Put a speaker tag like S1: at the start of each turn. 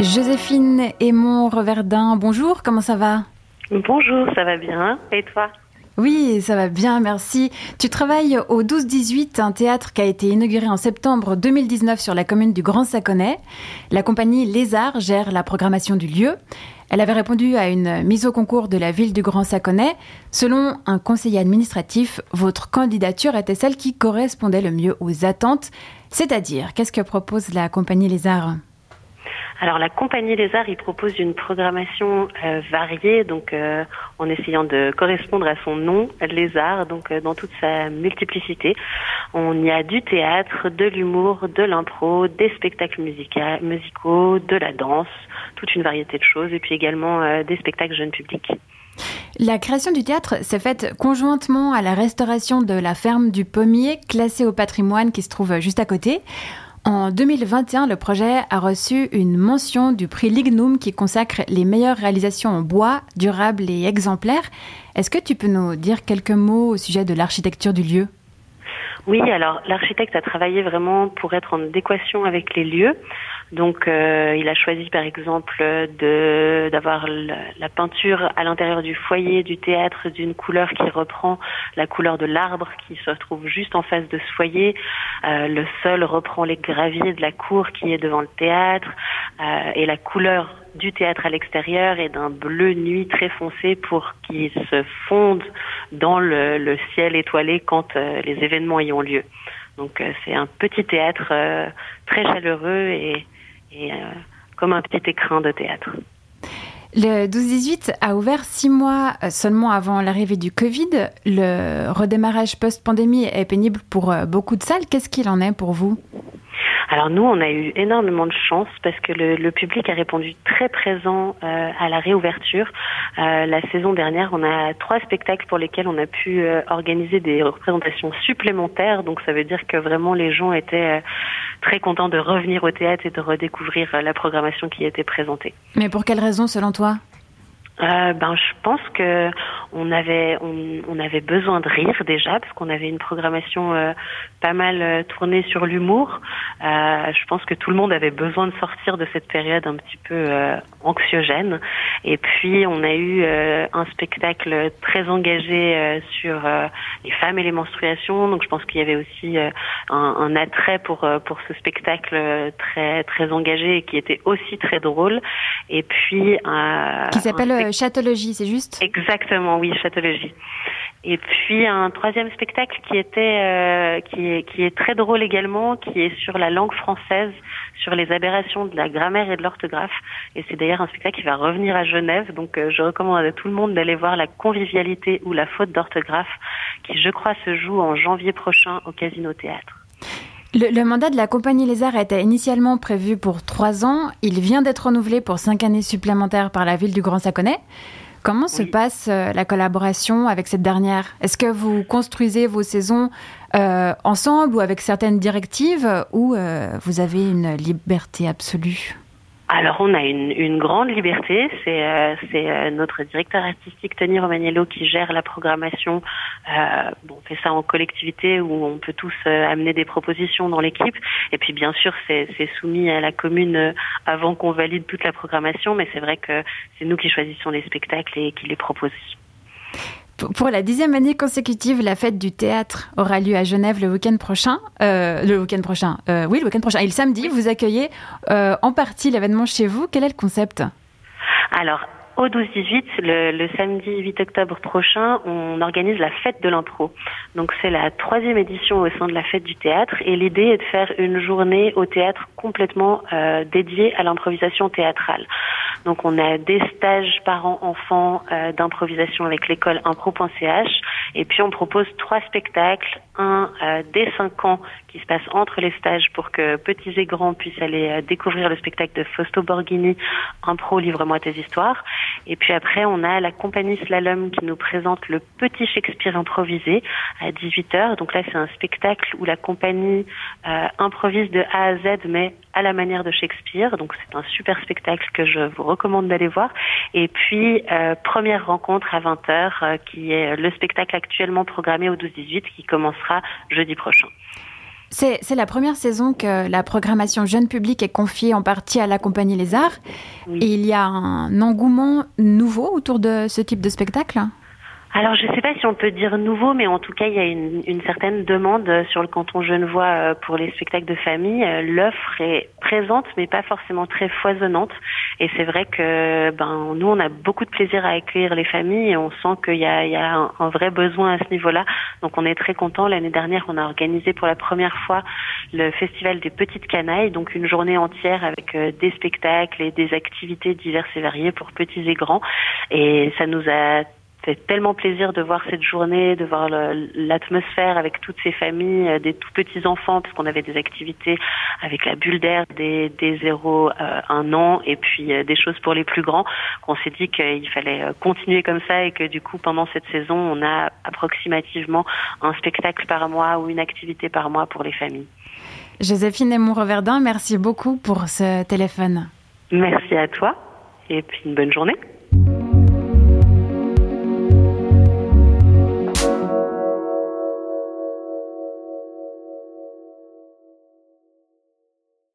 S1: Joséphine Aymon Reverdin, bonjour, comment ça va
S2: Bonjour, ça va bien. Et toi
S1: oui, ça va bien, merci. Tu travailles au 12-18, un théâtre qui a été inauguré en septembre 2019 sur la commune du Grand Saconnet. La compagnie Lézard gère la programmation du lieu. Elle avait répondu à une mise au concours de la ville du Grand Saconnet. Selon un conseiller administratif, votre candidature était celle qui correspondait le mieux aux attentes. C'est-à-dire, qu'est-ce que propose la compagnie Lézard
S2: alors la compagnie Les Arts, il propose une programmation euh, variée, donc euh, en essayant de correspondre à son nom, Les Arts, donc euh, dans toute sa multiplicité. On y a du théâtre, de l'humour, de l'impro, des spectacles musicaux, de la danse, toute une variété de choses, et puis également des spectacles jeunes publics.
S1: La création du théâtre s'est faite conjointement à la restauration de la ferme du Pommier, classée au patrimoine qui se trouve juste à côté. En 2021, le projet a reçu une mention du prix Lignum qui consacre les meilleures réalisations en bois, durables et exemplaires. Est-ce que tu peux nous dire quelques mots au sujet de l'architecture du lieu?
S2: Oui, alors l'architecte a travaillé vraiment pour être en adéquation avec les lieux. Donc, euh, il a choisi par exemple de d'avoir la peinture à l'intérieur du foyer du théâtre d'une couleur qui reprend la couleur de l'arbre qui se trouve juste en face de ce foyer. Euh, le sol reprend les graviers de la cour qui est devant le théâtre euh, et la couleur du théâtre à l'extérieur et d'un bleu nuit très foncé pour qu'il se fonde dans le, le, ciel étoilé quand les événements y ont lieu. Donc c'est un petit théâtre très chaleureux et et euh, comme un petit écran de théâtre.
S1: Le 12-18 a ouvert six mois euh, seulement avant l'arrivée du Covid. Le redémarrage post-pandémie est pénible pour euh, beaucoup de salles. Qu'est-ce qu'il en est pour vous?
S2: Alors nous, on a eu énormément de chance parce que le, le public a répondu très présent euh, à la réouverture. Euh, la saison dernière, on a trois spectacles pour lesquels on a pu euh, organiser des représentations supplémentaires. Donc ça veut dire que vraiment les gens étaient euh, très contents de revenir au théâtre et de redécouvrir la programmation qui était présentée.
S1: Mais pour quelle raison selon toi?
S2: Euh, ben, je pense que on avait on, on, avait besoin de rire déjà parce qu'on avait une programmation euh, pas mal euh, tournée sur l'humour. Euh, je pense que tout le monde avait besoin de sortir de cette période un petit peu euh, anxiogène. Et puis on a eu un spectacle très engagé sur les femmes et les menstruations. Donc je pense qu'il y avait aussi un, un, attrait pour pour ce spectacle très très engagé et qui était aussi très drôle. Et puis
S1: qui s'appelle Châtologie, c'est juste?
S2: Exactement, oui, Châtologie. Et puis un troisième spectacle qui était euh, qui est qui est très drôle également, qui est sur la langue française, sur les aberrations de la grammaire et de l'orthographe. Et c'est d'ailleurs un spectacle qui va revenir à Genève. Donc euh, je recommande à tout le monde d'aller voir la convivialité ou la faute d'orthographe, qui je crois se joue en janvier prochain au Casino Théâtre.
S1: Le, mandat de la compagnie Lézard était initialement prévu pour trois ans. Il vient d'être renouvelé pour cinq années supplémentaires par la ville du Grand Saconnet. Comment se passe euh, la collaboration avec cette dernière? Est-ce que vous construisez vos saisons euh, ensemble ou avec certaines directives ou euh, vous avez une liberté absolue?
S2: Alors on a une, une grande liberté, c'est euh, euh, notre directeur artistique Tony Romagnello qui gère la programmation. Euh, bon, on fait ça en collectivité où on peut tous euh, amener des propositions dans l'équipe. Et puis bien sûr c'est soumis à la commune avant qu'on valide toute la programmation, mais c'est vrai que c'est nous qui choisissons les spectacles et qui les proposons.
S1: Pour la dixième année consécutive, la fête du théâtre aura lieu à Genève le week-end prochain. Euh, le week-end prochain, euh, oui, le week-end prochain. Et le samedi, vous accueillez euh, en partie l'événement chez vous. Quel est le concept?
S2: Alors, au 12-18, le, le, samedi 8 octobre prochain, on organise la fête de l'impro. Donc c'est la troisième édition au sein de la fête du théâtre et l'idée est de faire une journée au théâtre complètement euh, dédiée à l'improvisation théâtrale. Donc on a des stages parents-enfants euh, d'improvisation avec l'école impro.ch et puis on propose trois spectacles, un euh, dès 5 ans qui se passe entre les stages pour que petits et grands puissent aller euh, découvrir le spectacle de Fausto Borghini, Impro, livre-moi tes histoires. Et puis après, on a la compagnie Slalom qui nous présente le petit Shakespeare improvisé à 18h. Donc là, c'est un spectacle où la compagnie euh, improvise de A à Z, mais à la manière de Shakespeare. Donc c'est un super spectacle que je vous recommande d'aller voir. Et puis, euh, première rencontre à 20h, euh, qui est le spectacle actuellement programmé au 12-18, qui commencera jeudi prochain.
S1: C'est la première saison que la programmation jeune public est confiée en partie à la compagnie Les Arts. Et il y a un engouement nouveau autour de ce type de spectacle?
S2: Alors, je ne sais pas si on peut dire nouveau, mais en tout cas, il y a une, une certaine demande sur le canton genevois euh, pour les spectacles de famille. Euh, l'offre est présente, mais pas forcément très foisonnante. Et c'est vrai que ben, nous, on a beaucoup de plaisir à accueillir les familles et on sent qu'il y a, il y a un, vrai besoin à ce niveau-là. Donc, on est très content. L'année dernière, on a organisé pour la première fois le Festival des Petites Canailles, donc une journée entière avec euh, des spectacles et des activités diverses et variées pour petits et grands. Et ça nous a fait tellement plaisir de voir cette journée, de voir l'atmosphère avec toutes ces familles, euh, des tout petits enfants, parce qu'on avait des activités avec la bulle d'air des, des 0 euh, 1 an et puis euh, des choses pour les plus grands, qu'on s'est dit qu'il fallait continuer comme ça et que du coup pendant cette saison on a approximativement un spectacle par mois ou une activité par mois pour les familles.
S1: Joséphine Aymon-Reverdin, merci beaucoup pour ce téléphone.
S2: Merci à toi et puis une bonne journée.